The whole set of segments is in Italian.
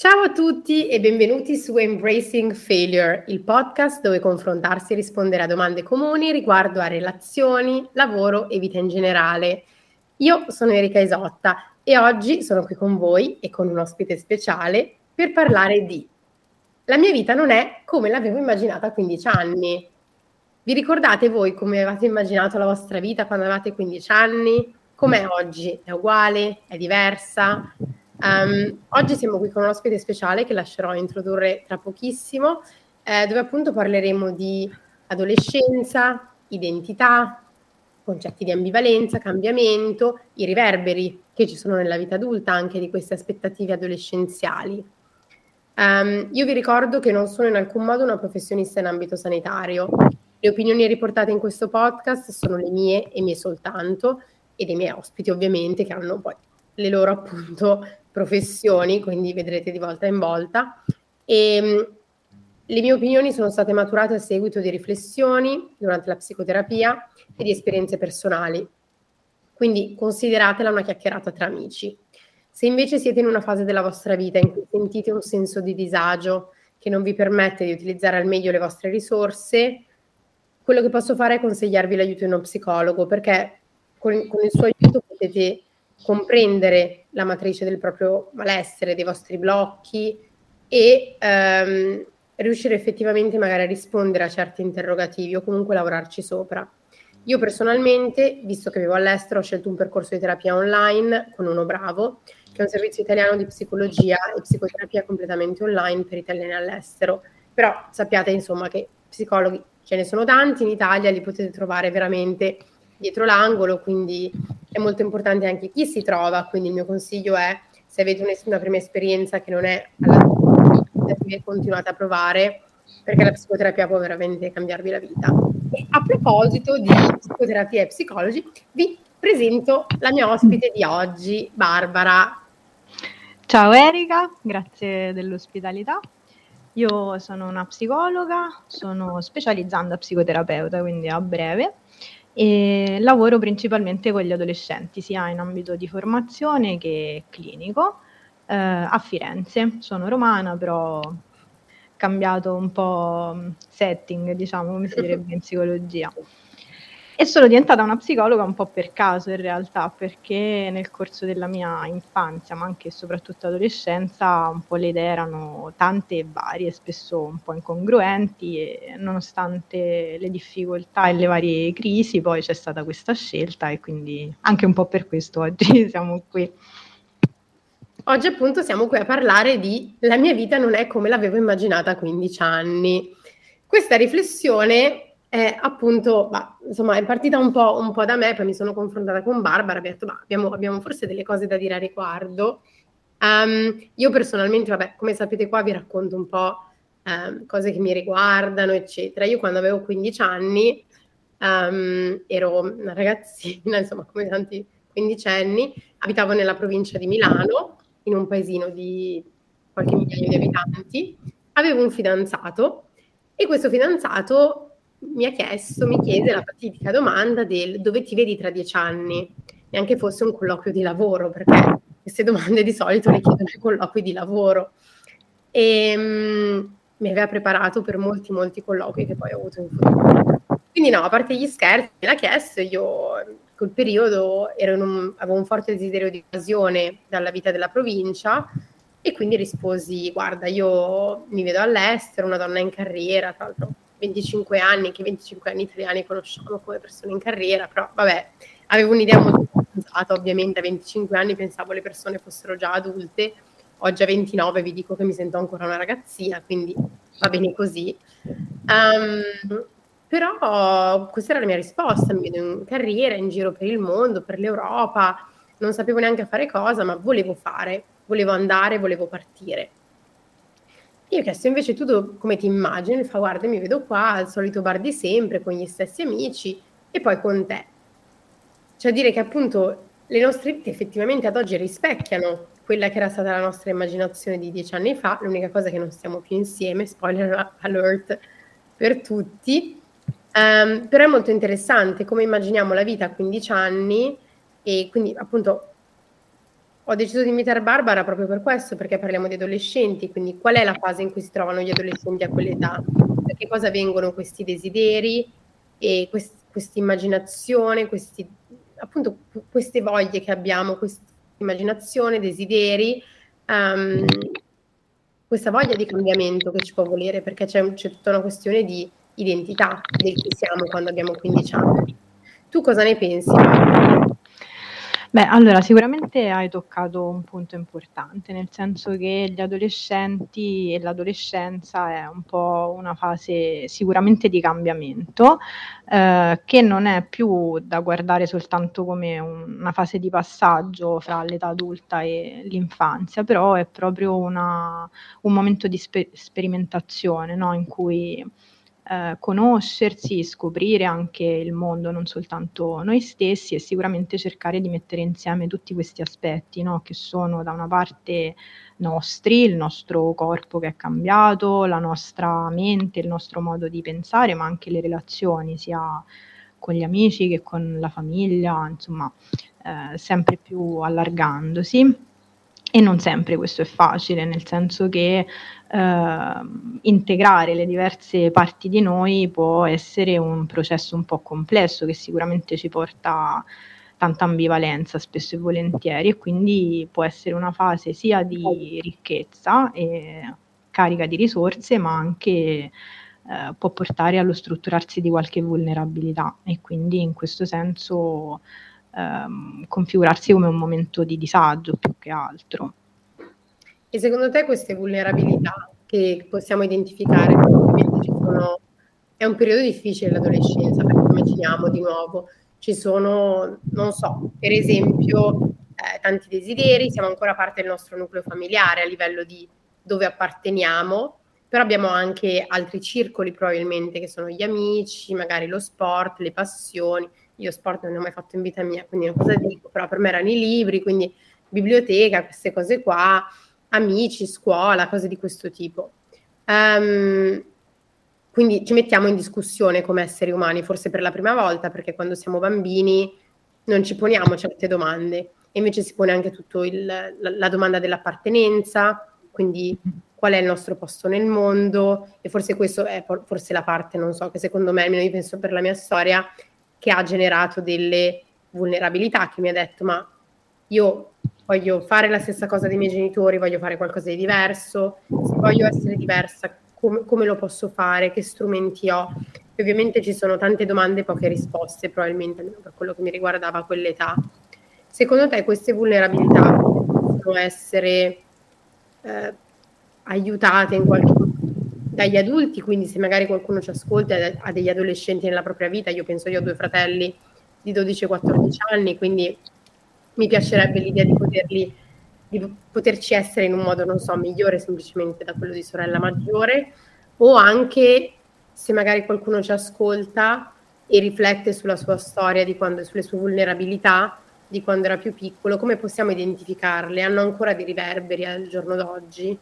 Ciao a tutti e benvenuti su Embracing Failure, il podcast dove confrontarsi e rispondere a domande comuni riguardo a relazioni, lavoro e vita in generale. Io sono Erika Isotta e oggi sono qui con voi e con un ospite speciale per parlare di La mia vita non è come l'avevo immaginata a 15 anni. Vi ricordate voi come avevate immaginato la vostra vita quando avevate 15 anni? Com'è oggi? È uguale? È diversa? Um, oggi siamo qui con un ospite speciale che lascerò introdurre tra pochissimo, eh, dove appunto parleremo di adolescenza, identità, concetti di ambivalenza, cambiamento, i riverberi che ci sono nella vita adulta anche di queste aspettative adolescenziali. Um, io vi ricordo che non sono in alcun modo una professionista in ambito sanitario. Le opinioni riportate in questo podcast sono le mie e mie soltanto e dei miei ospiti ovviamente che hanno poi le loro appunto professioni, quindi vedrete di volta in volta. E ehm, le mie opinioni sono state maturate a seguito di riflessioni durante la psicoterapia e di esperienze personali. Quindi consideratela una chiacchierata tra amici. Se invece siete in una fase della vostra vita in cui sentite un senso di disagio che non vi permette di utilizzare al meglio le vostre risorse, quello che posso fare è consigliarvi l'aiuto di uno psicologo, perché con, con il suo aiuto potete comprendere la matrice del proprio malessere, dei vostri blocchi e ehm, riuscire effettivamente magari a rispondere a certi interrogativi o comunque lavorarci sopra. Io personalmente, visto che vivo all'estero, ho scelto un percorso di terapia online con Uno Bravo, che è un servizio italiano di psicologia e psicoterapia completamente online per italiani all'estero. Però sappiate insomma che psicologi ce ne sono tanti in Italia, li potete trovare veramente dietro l'angolo, quindi è molto importante anche chi si trova, quindi il mio consiglio è se avete una prima esperienza che non è alla continuate a provare perché la psicoterapia può veramente cambiarvi la vita. E a proposito di psicoterapia e psicologi, vi presento la mia ospite di oggi, Barbara. Ciao Erika, grazie dell'ospitalità. Io sono una psicologa, sono specializzando a psicoterapeuta, quindi a breve e lavoro principalmente con gli adolescenti, sia in ambito di formazione che clinico, eh, a Firenze. Sono romana, però ho cambiato un po' setting, diciamo, come si direbbe in psicologia. E sono diventata una psicologa un po' per caso in realtà, perché nel corso della mia infanzia, ma anche e soprattutto adolescenza, un po' le idee erano tante e varie, spesso un po' incongruenti e nonostante le difficoltà e le varie crisi, poi c'è stata questa scelta e quindi anche un po' per questo oggi siamo qui. Oggi appunto siamo qui a parlare di La mia vita non è come l'avevo immaginata a 15 anni. Questa riflessione è appunto, bah, insomma, è partita un po', un po', da me, poi mi sono confrontata con Barbara, ho detto, bah, abbiamo, abbiamo forse delle cose da dire a riguardo. Um, io personalmente, vabbè, come sapete qua vi racconto un po' um, cose che mi riguardano, eccetera. Io quando avevo 15 anni um, ero una ragazzina, insomma, come tanti quindicenni, abitavo nella provincia di Milano, in un paesino di qualche migliaio di abitanti, avevo un fidanzato e questo fidanzato mi ha chiesto, mi chiese la fatidica domanda del dove ti vedi tra dieci anni, neanche fosse un colloquio di lavoro, perché queste domande di solito le chiedono ai colloqui di lavoro. E um, mi aveva preparato per molti, molti colloqui che poi ho avuto in futuro. Quindi no, a parte gli scherzi, me l'ha chiesto, io quel periodo un, avevo un forte desiderio di evasione dalla vita della provincia e quindi risposi, guarda, io mi vedo all'estero, una donna in carriera, tra l'altro 25 anni, che 25 anni italiani conosciamo come persone in carriera, però vabbè, avevo un'idea molto avanzata, ovviamente. A 25 anni pensavo le persone fossero già adulte, oggi a 29 vi dico che mi sento ancora una ragazzina, quindi va bene così. Um, però questa era la mia risposta, mi vedo in carriera, in giro per il mondo, per l'Europa, non sapevo neanche fare cosa, ma volevo fare, volevo andare, volevo partire. Io ho chiesto invece tu come ti immagini? Fa guarda, mi vedo qua al solito bar di sempre, con gli stessi amici e poi con te. Cioè dire che appunto le nostre vite effettivamente ad oggi rispecchiano quella che era stata la nostra immaginazione di dieci anni fa, l'unica cosa è che non stiamo più insieme, spoiler alert per tutti, um, però è molto interessante come immaginiamo la vita a 15 anni e quindi appunto ho deciso di invitare Barbara proprio per questo, perché parliamo di adolescenti, quindi qual è la fase in cui si trovano gli adolescenti a quell'età? Da che cosa vengono questi desideri e questa immaginazione, questi, appunto queste voglie che abbiamo, questa immaginazione, desideri, um, questa voglia di cambiamento che ci può volere, perché c'è, c'è tutta una questione di identità del chi siamo quando abbiamo 15 anni. Tu cosa ne pensi? Beh, allora sicuramente hai toccato un punto importante, nel senso che gli adolescenti e l'adolescenza è un po' una fase sicuramente di cambiamento, eh, che non è più da guardare soltanto come un, una fase di passaggio fra l'età adulta e l'infanzia, però è proprio una, un momento di spe- sperimentazione no? in cui eh, conoscersi, scoprire anche il mondo, non soltanto noi stessi e sicuramente cercare di mettere insieme tutti questi aspetti, no? che sono da una parte nostri, il nostro corpo che è cambiato, la nostra mente, il nostro modo di pensare, ma anche le relazioni, sia con gli amici che con la famiglia, insomma, eh, sempre più allargandosi. E non sempre questo è facile, nel senso che eh, integrare le diverse parti di noi può essere un processo un po' complesso che sicuramente ci porta tanta ambivalenza spesso e volentieri e quindi può essere una fase sia di ricchezza e carica di risorse ma anche eh, può portare allo strutturarsi di qualche vulnerabilità. E quindi in questo senso ehm, configurarsi come un momento di disagio più che altro. E secondo te queste vulnerabilità che possiamo identificare, ci sono, è un periodo difficile l'adolescenza, perché immaginiamo di nuovo, ci sono, non so, per esempio, eh, tanti desideri, siamo ancora parte del nostro nucleo familiare a livello di dove apparteniamo, però abbiamo anche altri circoli probabilmente che sono gli amici, magari lo sport, le passioni, io sport non ne ho mai fatto in vita mia, quindi non cosa dico, però per me erano i libri, quindi biblioteca, queste cose qua, amici, scuola, cose di questo tipo. Um, quindi ci mettiamo in discussione come esseri umani, forse per la prima volta, perché quando siamo bambini non ci poniamo certe domande, e invece si pone anche tutta la, la domanda dell'appartenenza, quindi qual è il nostro posto nel mondo, e forse questo è forse la parte, non so, che secondo me, almeno io penso per la mia storia, che ha generato delle vulnerabilità, che mi ha detto ma io voglio fare la stessa cosa dei miei genitori, voglio fare qualcosa di diverso, se voglio essere diversa, come, come lo posso fare, che strumenti ho. E ovviamente ci sono tante domande e poche risposte, probabilmente, almeno per quello che mi riguardava quell'età. Secondo te queste vulnerabilità possono essere eh, aiutate in qualche modo dagli adulti, quindi se magari qualcuno ci ascolta ha degli adolescenti nella propria vita, io penso io ho due fratelli di 12 e 14 anni, quindi mi piacerebbe l'idea di poterli di poterci essere in un modo, non so, migliore semplicemente da quello di sorella maggiore, o anche se magari qualcuno ci ascolta e riflette sulla sua storia, quando, sulle sue vulnerabilità, di quando era più piccolo, come possiamo identificarle? Hanno ancora dei riverberi al giorno d'oggi?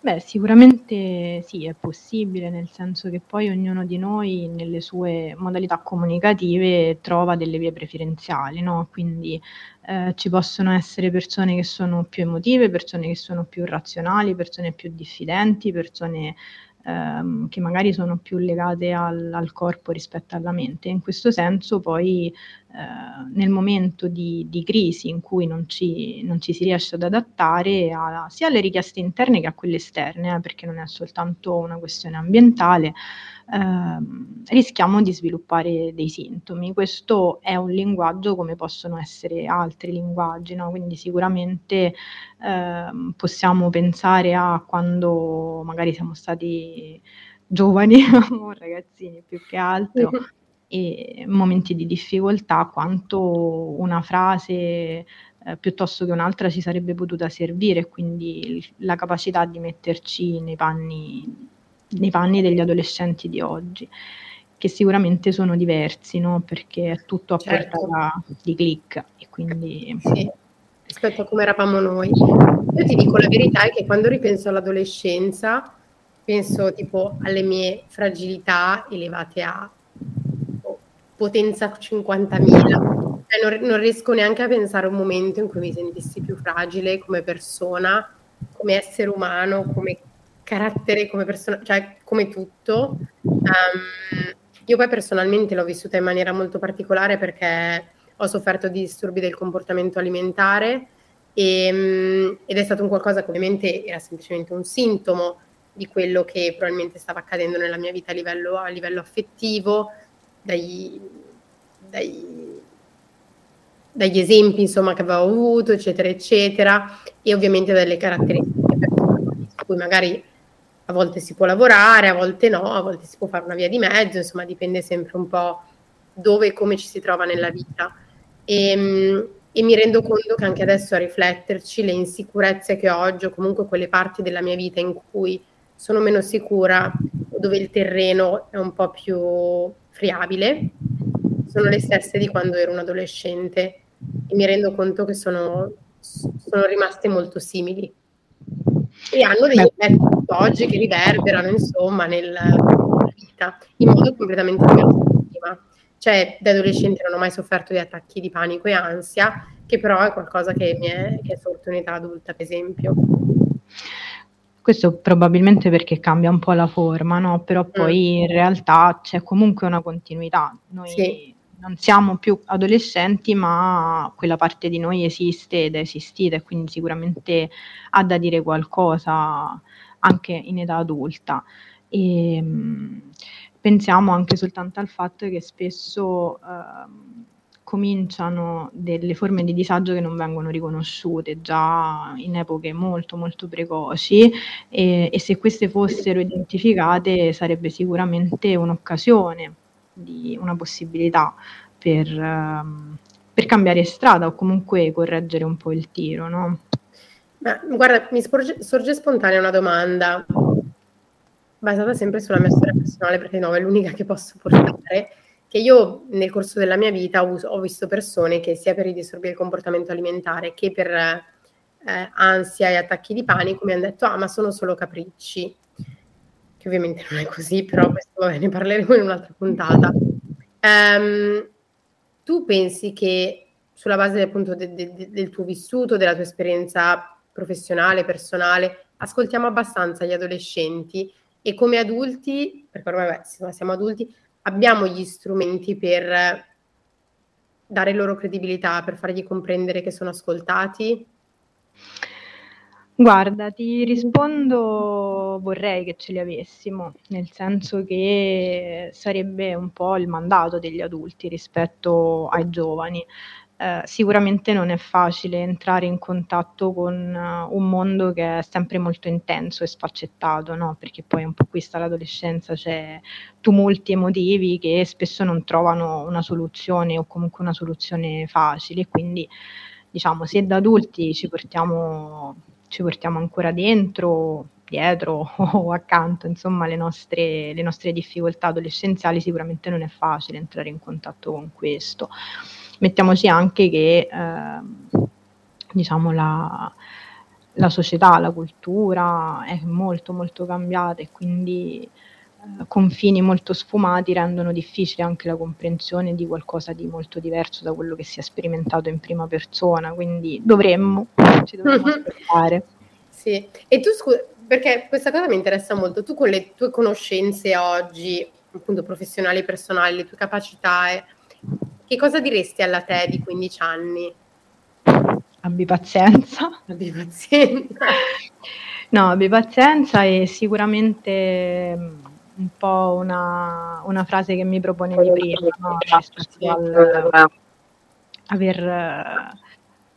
Beh, sicuramente sì, è possibile, nel senso che poi ognuno di noi nelle sue modalità comunicative trova delle vie preferenziali, no? Quindi eh, ci possono essere persone che sono più emotive, persone che sono più razionali, persone più diffidenti, persone ehm, che magari sono più legate al, al, corpo rispetto alla mente. In questo senso poi eh, nel momento di, di, crisi in cui non ci, non ci, si riesce ad adattare a, sia alle richieste interne che a quelle esterne, eh, perché non è soltanto una questione ambientale, Ehm, rischiamo di sviluppare dei sintomi. Questo è un linguaggio come possono essere altri linguaggi, no? quindi sicuramente ehm, possiamo pensare a quando magari siamo stati giovani o ragazzini più che altro e momenti di difficoltà, quanto una frase eh, piuttosto che un'altra ci sarebbe potuta servire, quindi la capacità di metterci nei panni nei panni degli adolescenti di oggi, che sicuramente sono diversi, no? perché è tutto a certo. portata di click e quindi... Sì, rispetto a come eravamo noi. Io ti dico la verità è che quando ripenso all'adolescenza, penso tipo alle mie fragilità elevate a oh, potenza 50.000 Cioè, non, non, riesco neanche a pensare a un momento in cui mi sentissi più fragile come persona, come essere umano, come carattere, come persona, cioè come tutto. Um, io poi personalmente l'ho vissuta in maniera molto particolare perché ho sofferto di disturbi del comportamento alimentare e, ehm, ed è stato un qualcosa che ovviamente era semplicemente un sintomo di quello che probabilmente stava accadendo nella mia vita a livello, a livello affettivo, dai, dai, dagli esempi insomma, che avevo avuto, eccetera, eccetera, e ovviamente dalle caratteristiche su cui magari a volte si può lavorare, a volte no, a volte si può fare una via di mezzo, insomma dipende sempre un po' dove e come ci si trova nella vita. E, ehm, e mi rendo conto che anche adesso a rifletterci le insicurezze che ho oggi o comunque quelle parti della mia vita in cui sono meno sicura o dove il terreno è un po' più friabile sono le stesse di quando ero un adolescente e mi rendo conto che sono, sono rimaste molto simili e hanno degli effetti oggi che riverberano insomma nella vita in modo completamente diverso prima. Cioè, da adolescente non ho mai sofferto di attacchi di panico e ansia, che però è qualcosa che mi è, che è sorto in età adulta, per esempio. Questo probabilmente perché cambia un po' la forma, no? Però mm. poi mm. in realtà c'è comunque una continuità. Noi sì. Non siamo più adolescenti, ma quella parte di noi esiste ed è esistita e quindi sicuramente ha da dire qualcosa anche in età adulta. E, ehm, pensiamo anche soltanto al fatto che spesso eh, cominciano delle forme di disagio che non vengono riconosciute già in epoche molto molto precoci e, e se queste fossero identificate sarebbe sicuramente un'occasione, di, una possibilità per, um, per cambiare strada o comunque correggere un po' il tiro, no? Ma, guarda, mi sorge, sorge spontanea una domanda basata sempre sulla mia storia personale, perché no, è l'unica che posso portare, che io nel corso della mia vita ho, ho visto persone che sia per i disturbi del comportamento alimentare che per eh, ansia e attacchi di panico mi hanno detto, ah, ma sono solo capricci, ovviamente non è così, però questo ne parleremo in un'altra puntata. Um, tu pensi che sulla base appunto de, de, de, del tuo vissuto, della tua esperienza professionale, personale, ascoltiamo abbastanza gli adolescenti e come adulti, perché ormai beh, siamo adulti, abbiamo gli strumenti per dare loro credibilità, per fargli comprendere che sono ascoltati? Guarda, ti rispondo, vorrei che ce li avessimo, nel senso che sarebbe un po' il mandato degli adulti rispetto ai giovani. Eh, sicuramente non è facile entrare in contatto con uh, un mondo che è sempre molto intenso e sfaccettato, no? perché poi un po' qui sta l'adolescenza, c'è tumulti emotivi che spesso non trovano una soluzione o comunque una soluzione facile, quindi diciamo se da adulti ci portiamo, ci portiamo ancora dentro, dietro o accanto, insomma, le nostre, le nostre difficoltà adolescenziali, sicuramente non è facile entrare in contatto con questo. Mettiamoci anche che eh, diciamo la, la, società, la cultura è molto molto cambiata e quindi eh, confini molto sfumati rendono difficile anche la comprensione di qualcosa di molto diverso da quello che si è sperimentato in prima persona, quindi dovremmo, ci dovremmo aspettare. Sì, e tu scusa, perché questa cosa mi interessa molto, tu con le tue conoscenze oggi, appunto professionali, personali, le tue capacità, eh, che cosa diresti alla te di 15 anni? Abbi pazienza. Abbi pazienza. no, abbi pazienza e sicuramente mm, un po' una, una frase che mi proponevi prima, no? rispetto al aver,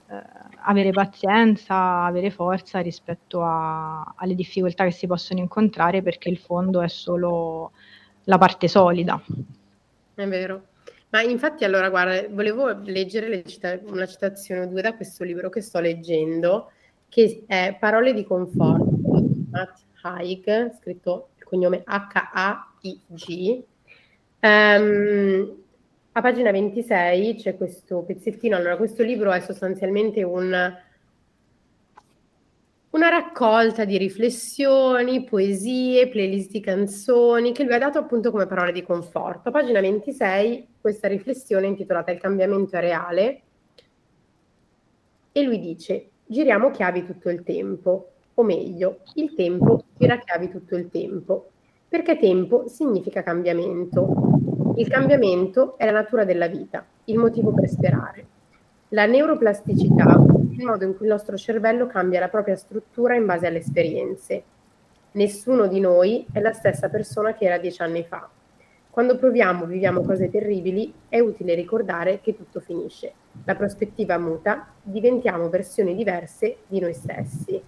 eh, avere pazienza, avere forza rispetto a, alle difficoltà che si possono incontrare perché il fondo è solo la parte solida. È vero. Ma infatti, allora, guarda, volevo leggere cita- una citazione o due da questo libro che sto leggendo, che è Parole di conforto di Matt Haig, scritto il cognome H-A-I-G. Um, a pagina 26 c'è questo pezzettino. Allora, questo libro è sostanzialmente un, un una raccolta di riflessioni, poesie, playlist di canzoni che lui ha dato appunto come parole di conforto. A pagina 26 questa riflessione intitolata Il cambiamento è reale e lui dice giriamo chiavi tutto il tempo, o meglio, il tempo gira chiavi tutto il tempo, perché tempo significa cambiamento. Il cambiamento è la natura della vita, il motivo per sperare. La neuroplasticità il modo in cui il nostro cervello cambia la propria struttura in base alle esperienze. Nessuno di noi è la stessa persona che era dieci anni fa. Quando proviamo, viviamo cose terribili, è utile ricordare che tutto finisce. La prospettiva muta, diventiamo versioni diverse di noi stessi.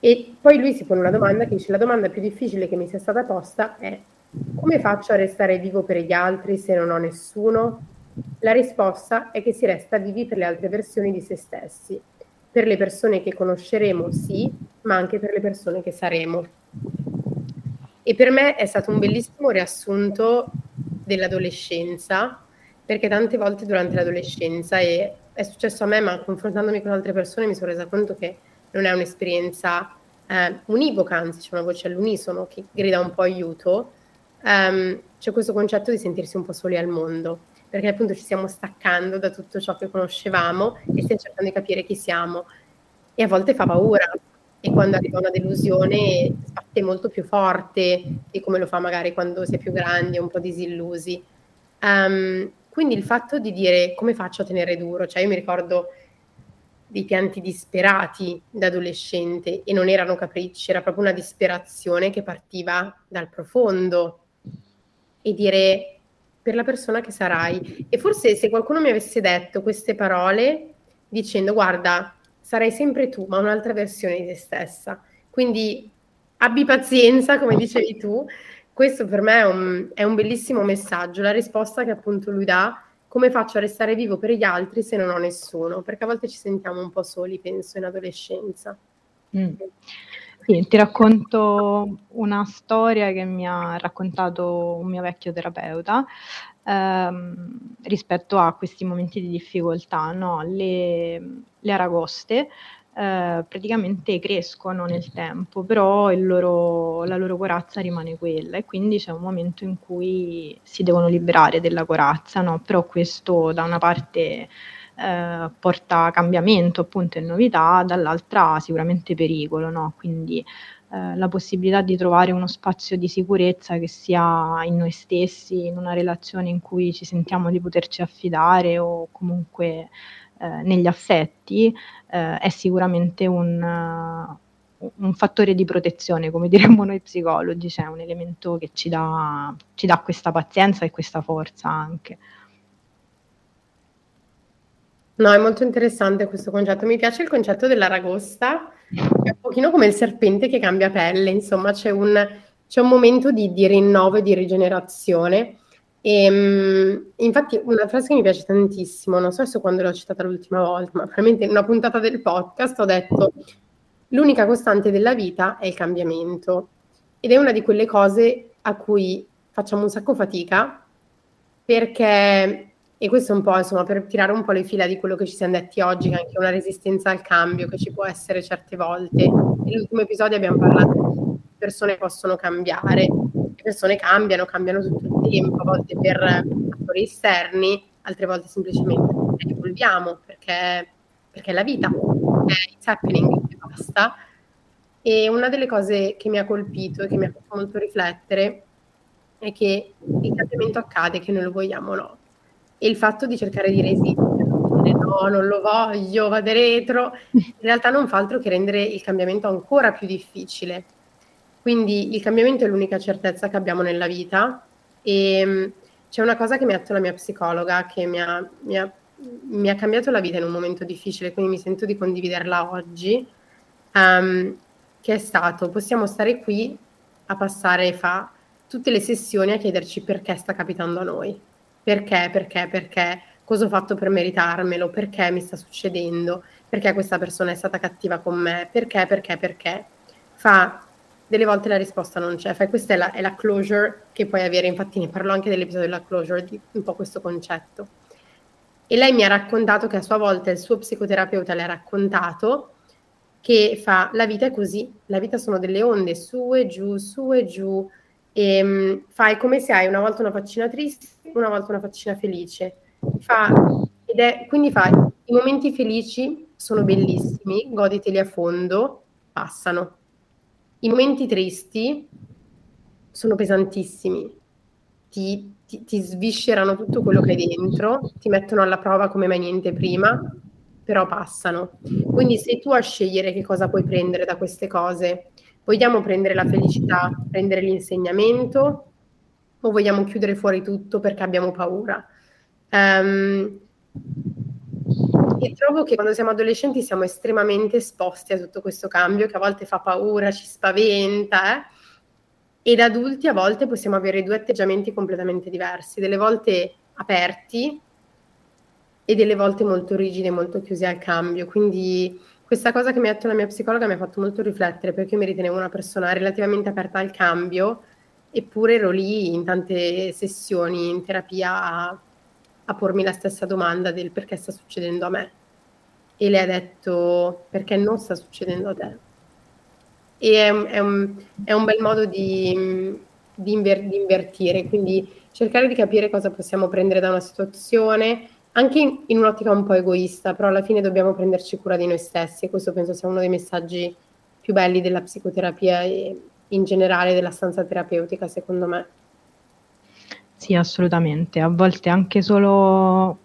E poi lui si pone una domanda che dice: La domanda più difficile che mi sia stata posta è: come faccio a restare vivo per gli altri se non ho nessuno? La risposta è che si resta vivi per le altre versioni di se stessi, per le persone che conosceremo sì, ma anche per le persone che saremo. E per me è stato un bellissimo riassunto dell'adolescenza, perché tante volte durante l'adolescenza, e è successo a me, ma confrontandomi con altre persone mi sono resa conto che non è un'esperienza eh, univoca, anzi c'è una voce all'unisono che grida un po' aiuto, um, c'è questo concetto di sentirsi un po' soli al mondo perché appunto ci stiamo staccando da tutto ciò che conoscevamo e stiamo cercando di capire chi siamo. E a volte fa paura, e quando arriva una delusione sbatte molto più forte di come lo fa magari quando si è più grandi e un po' disillusi. Um, quindi il fatto di dire come faccio a tenere duro, cioè io mi ricordo dei pianti disperati da adolescente e non erano capricci, era proprio una disperazione che partiva dal profondo e dire per la persona che sarai. E forse se qualcuno mi avesse detto queste parole dicendo guarda, sarai sempre tu, ma un'altra versione di te stessa. Quindi abbi pazienza, come dicevi tu. Questo per me è un, è un bellissimo messaggio, la risposta che appunto lui dà come faccio a restare vivo per gli altri se non ho nessuno? Perché a volte ci sentiamo un po' soli, penso, in adolescenza. Mm. Sì, ti racconto una storia che mi ha raccontato un mio vecchio terapeuta ehm, rispetto a questi momenti di difficoltà. No? Le, le aragoste eh, praticamente crescono nel tempo, però loro, la loro corazza rimane quella e quindi c'è un momento in cui si devono liberare della corazza, no? però questo da una parte eh, porta cambiamento appunto e novità, dall'altra sicuramente pericolo, no? quindi eh, la possibilità di trovare uno spazio di sicurezza che sia in noi stessi, in una relazione in cui ci sentiamo di poterci affidare o comunque eh, negli affetti, eh, è sicuramente un, un, fattore di protezione, come diremmo noi psicologi, cioè un elemento che ci dà, ci dà questa pazienza e questa forza anche. No, è molto interessante questo concetto. Mi piace il concetto dell'aragosta, è un pochino come il serpente che cambia pelle, insomma, c'è un, c'è un momento di, di, rinnovo e di rigenerazione. E, um, infatti, una frase che mi piace tantissimo, non so se quando l'ho citata l'ultima volta, ma probabilmente in una puntata del podcast ho detto: L'unica costante della vita è il cambiamento. Ed è una di quelle cose a cui facciamo un sacco fatica perché e questo è un po', insomma, per tirare un po' le fila di quello che ci siamo detti oggi, che è anche una resistenza al cambio che ci può essere certe volte. Nell'ultimo episodio abbiamo parlato di persone possono cambiare, le persone cambiano, cambiano tutto il tempo, a volte per fattori esterni, altre volte semplicemente perché evolviamo, perché, perché è la vita, è it's happening e basta. E una delle cose che mi ha colpito e che mi ha fatto molto riflettere è che il cambiamento accade, che noi lo vogliamo o no e il fatto di cercare di resistere, dire no, non lo voglio, vado retro, in realtà non fa altro che rendere il cambiamento ancora più difficile. Quindi il cambiamento è l'unica certezza che abbiamo nella vita e mm, c'è una cosa che mi ha detto la mia psicologa che mi ha, mi, ha, mi ha, cambiato la vita in un momento difficile, quindi mi sento di condividerla oggi, um, che è stato, possiamo stare qui a passare fa tutte le sessioni a chiederci perché sta capitando a noi perché, perché, perché, cosa ho fatto per meritarmelo, perché mi sta succedendo, perché questa persona è stata cattiva con me, perché, perché, perché. Fa delle volte la risposta non c'è, fa, questa è la, è la closure che puoi avere, infatti ne parlo anche dell'episodio della closure, di un po' questo concetto. E lei mi ha raccontato che a sua volta il suo psicoterapeuta le ha raccontato che fa la vita è così, la vita sono delle onde su e giù, su e giù, e um, fai come se hai una volta una faccina triste, una volta una faccina felice. Fa, ed è, quindi fai i momenti felici sono bellissimi, goditeli a fondo, passano. I momenti tristi sono pesantissimi, ti, ti, ti sviscerano tutto quello che hai dentro, ti mettono alla prova come mai niente prima, però passano. Quindi sei tu a scegliere che cosa puoi prendere da queste cose. Vogliamo prendere la felicità, prendere l'insegnamento o vogliamo chiudere fuori tutto perché abbiamo paura? Um, e trovo che quando siamo adolescenti siamo estremamente esposti a tutto questo cambio che a volte fa paura, ci spaventa, eh? e da adulti a volte possiamo avere due atteggiamenti completamente diversi, delle volte aperti e delle volte molto rigidi e molto chiusi al cambio. Quindi questa cosa che mi ha detto la mia psicologa mi ha fatto molto riflettere perché io mi ritenevo una persona relativamente aperta al cambio, eppure ero lì in tante sessioni in terapia a a pormi la stessa domanda del perché sta succedendo a me. E lei ha detto perché non sta succedendo a te. E è, è, un, è un, bel modo di, di, inver, di, invertire, quindi cercare di capire cosa possiamo prendere da una situazione, anche in, in un'ottica un po' egoista, però alla fine dobbiamo prenderci cura di noi stessi e questo penso sia uno dei messaggi più belli della psicoterapia e in generale della stanza terapeutica, secondo me. Sì, assolutamente. A volte anche solo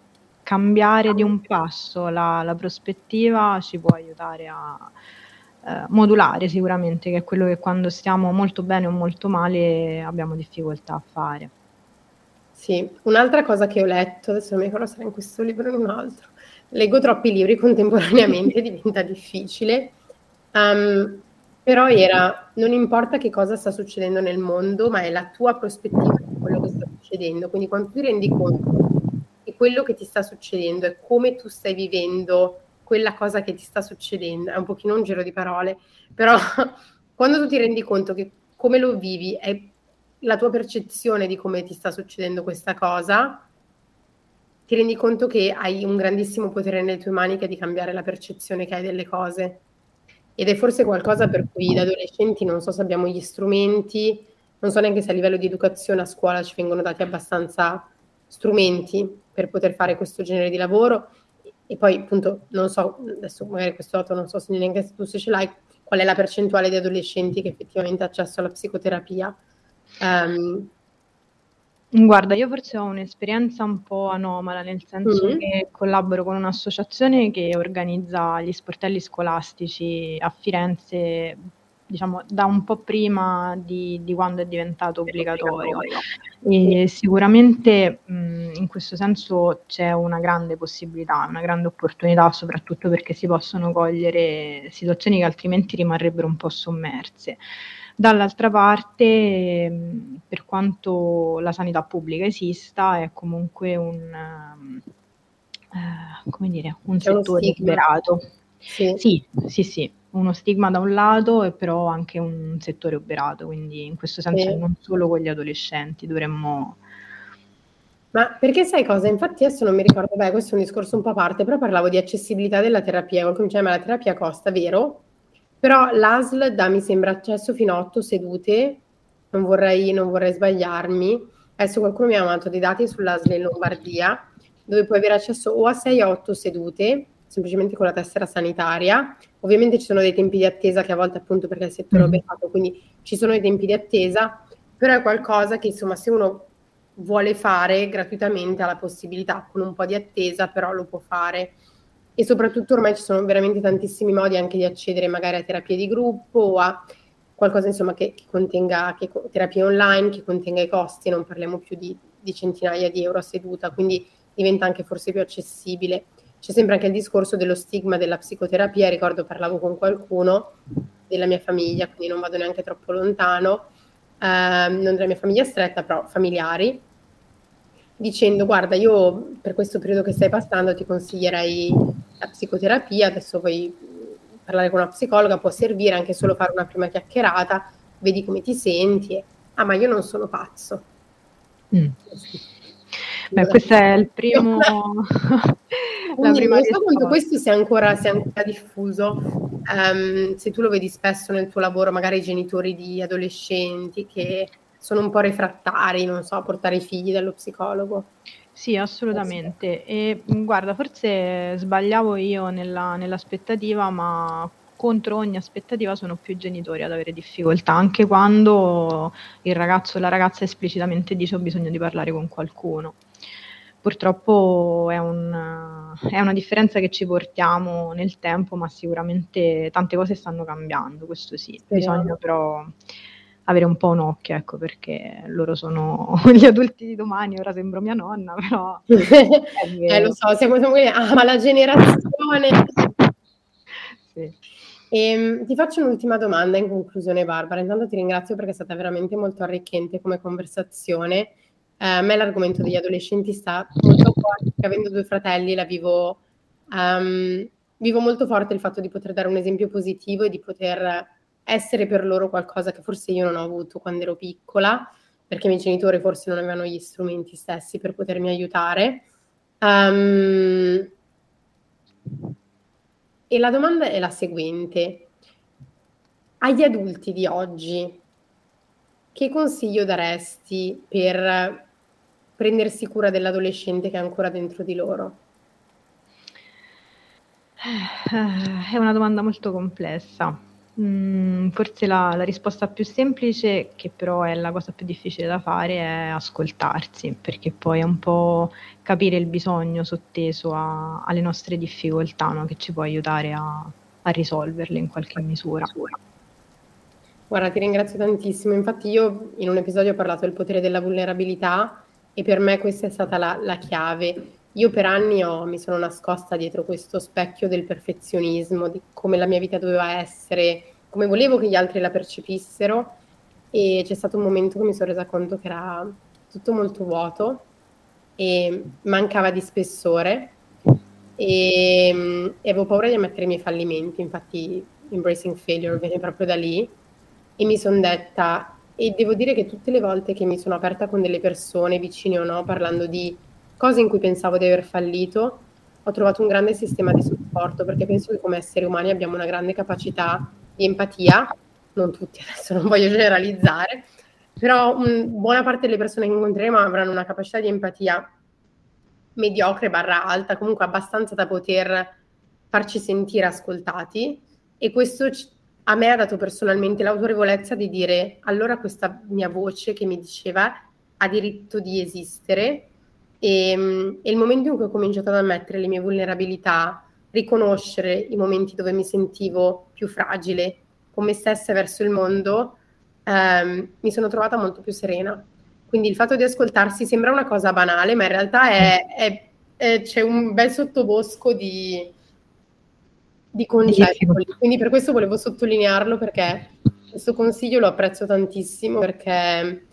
cambiare di un passo la, la prospettiva ci può aiutare a eh, modulare sicuramente, che è quello che quando stiamo molto bene o molto male abbiamo difficoltà a fare. Sì, un'altra cosa che ho letto, adesso non mi ricordo se era in questo libro o in un altro, leggo troppi libri contemporaneamente, diventa difficile, um, però era, non importa che cosa sta succedendo nel mondo, ma è la tua prospettiva di quello che sta succedendo. Quindi quando ti rendi conto che quello che ti sta succedendo è come tu stai vivendo quella cosa che ti sta succedendo, è un pochino un giro di parole, però quando tu ti rendi conto che come lo vivi è la tua percezione di come ti sta succedendo questa cosa, ti rendi conto che hai un grandissimo potere nelle tue mani che è di cambiare la percezione che hai delle cose. Ed è forse qualcosa per cui da adolescenti non so se abbiamo gli strumenti non so neanche se a livello di educazione a scuola ci vengono dati abbastanza strumenti per poter fare questo genere di lavoro e poi appunto non so, adesso magari questo dato non so se neanche tu se ce l'hai, qual è la percentuale di adolescenti che effettivamente ha accesso alla psicoterapia. Um, Guarda, io forse ho un'esperienza un po' anomala, nel senso mm-hmm. che collaboro con un'associazione che organizza gli sportelli scolastici a Firenze diciamo, da un po' prima di, di quando è diventato obbligatorio. E sicuramente mh, in questo senso c'è una grande possibilità, una grande opportunità, soprattutto perché si possono cogliere situazioni che altrimenti rimarrebbero un po' sommerse. Dall'altra parte, per quanto la sanità pubblica esista, è comunque un, eh, come dire, un settore liberato. Sì. sì, sì, sì, uno stigma da un lato e però anche un settore operato, quindi in questo senso sì. non solo con gli adolescenti dovremmo... Ma perché sai cosa? Infatti adesso non mi ricordo, beh questo è un discorso un po' a parte, però parlavo di accessibilità della terapia, qualcuno diceva ma la terapia costa, vero? Però l'ASL dà mi sembra accesso fino a otto sedute, non vorrei, non vorrei sbagliarmi, adesso qualcuno mi ha mandato dei dati sull'ASL in Lombardia, dove puoi avere accesso o a 6 o a 8 sedute, semplicemente con la tessera sanitaria. Ovviamente ci sono dei tempi di attesa che a volte appunto perché il settore mm. è fatto, quindi ci sono dei tempi di attesa, però è qualcosa che insomma se uno vuole fare gratuitamente ha la possibilità, con un po' di attesa però lo può fare. E soprattutto ormai ci sono veramente tantissimi modi anche di accedere magari a terapie di gruppo o a qualcosa insomma che, che contenga che, terapie online, che contenga i costi, non parliamo più di, di centinaia di euro a seduta, quindi diventa anche forse più accessibile. C'è sempre anche il discorso dello stigma della psicoterapia, ricordo parlavo con qualcuno della mia famiglia, quindi non vado neanche troppo lontano, eh, non della mia famiglia stretta, però familiari, dicendo guarda io per questo periodo che stai passando ti consiglierei la psicoterapia, adesso vuoi parlare con una psicologa, può servire anche solo fare una prima chiacchierata, vedi come ti senti, ah ma io non sono pazzo. Mm. Beh, questo è il primo... Quindi non so quanto questo sia ancora, sia ancora diffuso. um, se tu lo vedi spesso nel tuo lavoro, magari i genitori di adolescenti che sono un po' refrattari, non so, a portare i figli dallo psicologo. Sì, assolutamente. E guarda, forse sbagliavo io nella, nell'aspettativa, ma contro ogni aspettativa sono più i genitori ad avere difficoltà, anche quando il ragazzo o la ragazza esplicitamente dice ho bisogno di parlare con qualcuno. Purtroppo è, un, è una differenza che ci portiamo nel tempo, ma sicuramente tante cose stanno cambiando, questo sì. Bisogna però avere un po' un occhio, ecco, perché loro sono gli adulti di domani, ora sembro mia nonna, però... eh, lo so, siamo, siamo ah, ma la generazione... sì. E, ehm, ti faccio un'ultima domanda in conclusione, Barbara. Intanto ti ringrazio perché è stata veramente molto arricchente come conversazione. Eh, a me l'argomento degli adolescenti sta molto forte, perché avendo due fratelli la vivo, um, vivo molto forte il fatto di poter dare un esempio positivo e di poter essere per loro qualcosa che forse io non ho avuto quando ero piccola, perché i miei genitori forse non avevano gli strumenti stessi per potermi aiutare. Um, e la domanda è la seguente. Agli adulti di oggi, che consiglio daresti per prendersi cura dell'adolescente che è ancora dentro di loro? Eh, è una domanda molto complessa. Mm, forse la, la, risposta più semplice, che però è la cosa più difficile da fare, è ascoltarsi, perché poi è un po' capire il bisogno sotteso a, alle nostre difficoltà, no? che ci può aiutare a, a risolverle in qualche misura. Guarda, ti ringrazio tantissimo. Infatti io in un episodio ho parlato del potere della vulnerabilità e per me questa è stata la, la chiave. Io per anni ho, mi sono nascosta dietro questo specchio del perfezionismo, di come la mia vita doveva essere, come volevo che gli altri la percepissero. E c'è stato un momento che mi sono resa conto che era tutto molto vuoto e mancava di spessore. E, e avevo paura di ammettere i miei fallimenti, infatti Embracing Failure viene proprio da lì. E mi sono detta e devo dire che tutte le volte che mi sono aperta con delle persone vicine o no parlando di cose in cui pensavo di aver fallito, ho trovato un grande sistema di supporto perché penso che come esseri umani abbiamo una grande capacità di empatia, non tutti adesso non voglio generalizzare, però un, buona parte delle persone che incontreremo avranno una capacità di empatia mediocre barra alta, comunque abbastanza da poter farci sentire ascoltati e questo a me ha dato personalmente l'autorevolezza di dire allora questa mia voce che mi diceva ha diritto di esistere e, ehm, e il momento in cui ho cominciato ad ammettere le mie vulnerabilità, riconoscere i momenti dove mi sentivo più fragile con me stessa verso il mondo, ehm, mi sono trovata molto più serena. Quindi il fatto di ascoltarsi sembra una cosa banale, ma in realtà è, è, è, c'è un bel sottobosco di, di concetti. Quindi per questo volevo sottolinearlo perché questo consiglio lo apprezzo tantissimo perché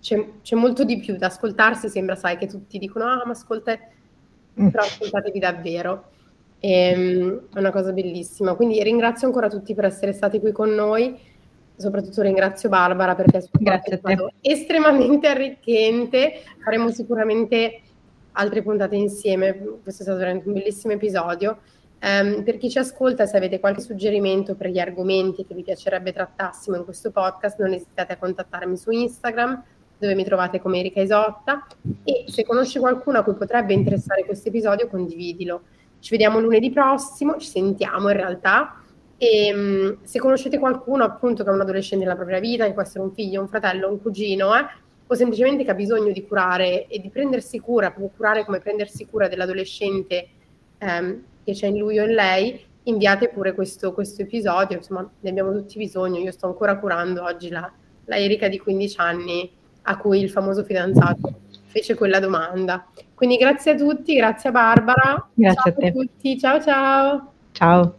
c'è, c'è, molto di più da ascoltarsi, sembra, sai, che tutti dicono, ah, ma ascolta, mm. però ascoltatevi davvero. E, ehm, è una cosa bellissima. Quindi ringrazio ancora tutti per essere stati qui con noi, soprattutto ringrazio Barbara perché è stato estremamente arricchente. Faremo sicuramente altre puntate insieme, questo è stato veramente un bellissimo episodio. Um, per chi ci ascolta, se avete qualche suggerimento per gli argomenti che vi piacerebbe trattassimo in questo podcast, non esitate a contattarmi su Instagram dove mi trovate come Erika Isotta. E se conosci qualcuno a cui potrebbe interessare questo episodio condividilo. Ci vediamo lunedì prossimo, ci sentiamo in realtà. E se conoscete qualcuno appunto che è un adolescente nella propria vita, che può essere un figlio, un fratello, un cugino, eh, o semplicemente che ha bisogno di curare e di prendersi cura, proprio curare come prendersi cura dell'adolescente um, che c'è in lui o in lei, inviate pure questo, questo, episodio, insomma ne abbiamo tutti bisogno, io sto ancora curando oggi la, la Erika di 15 anni a cui il famoso fidanzato fece quella domanda. Quindi grazie a tutti, grazie a Barbara. Grazie ciao a, a tutti, ciao ciao. Ciao.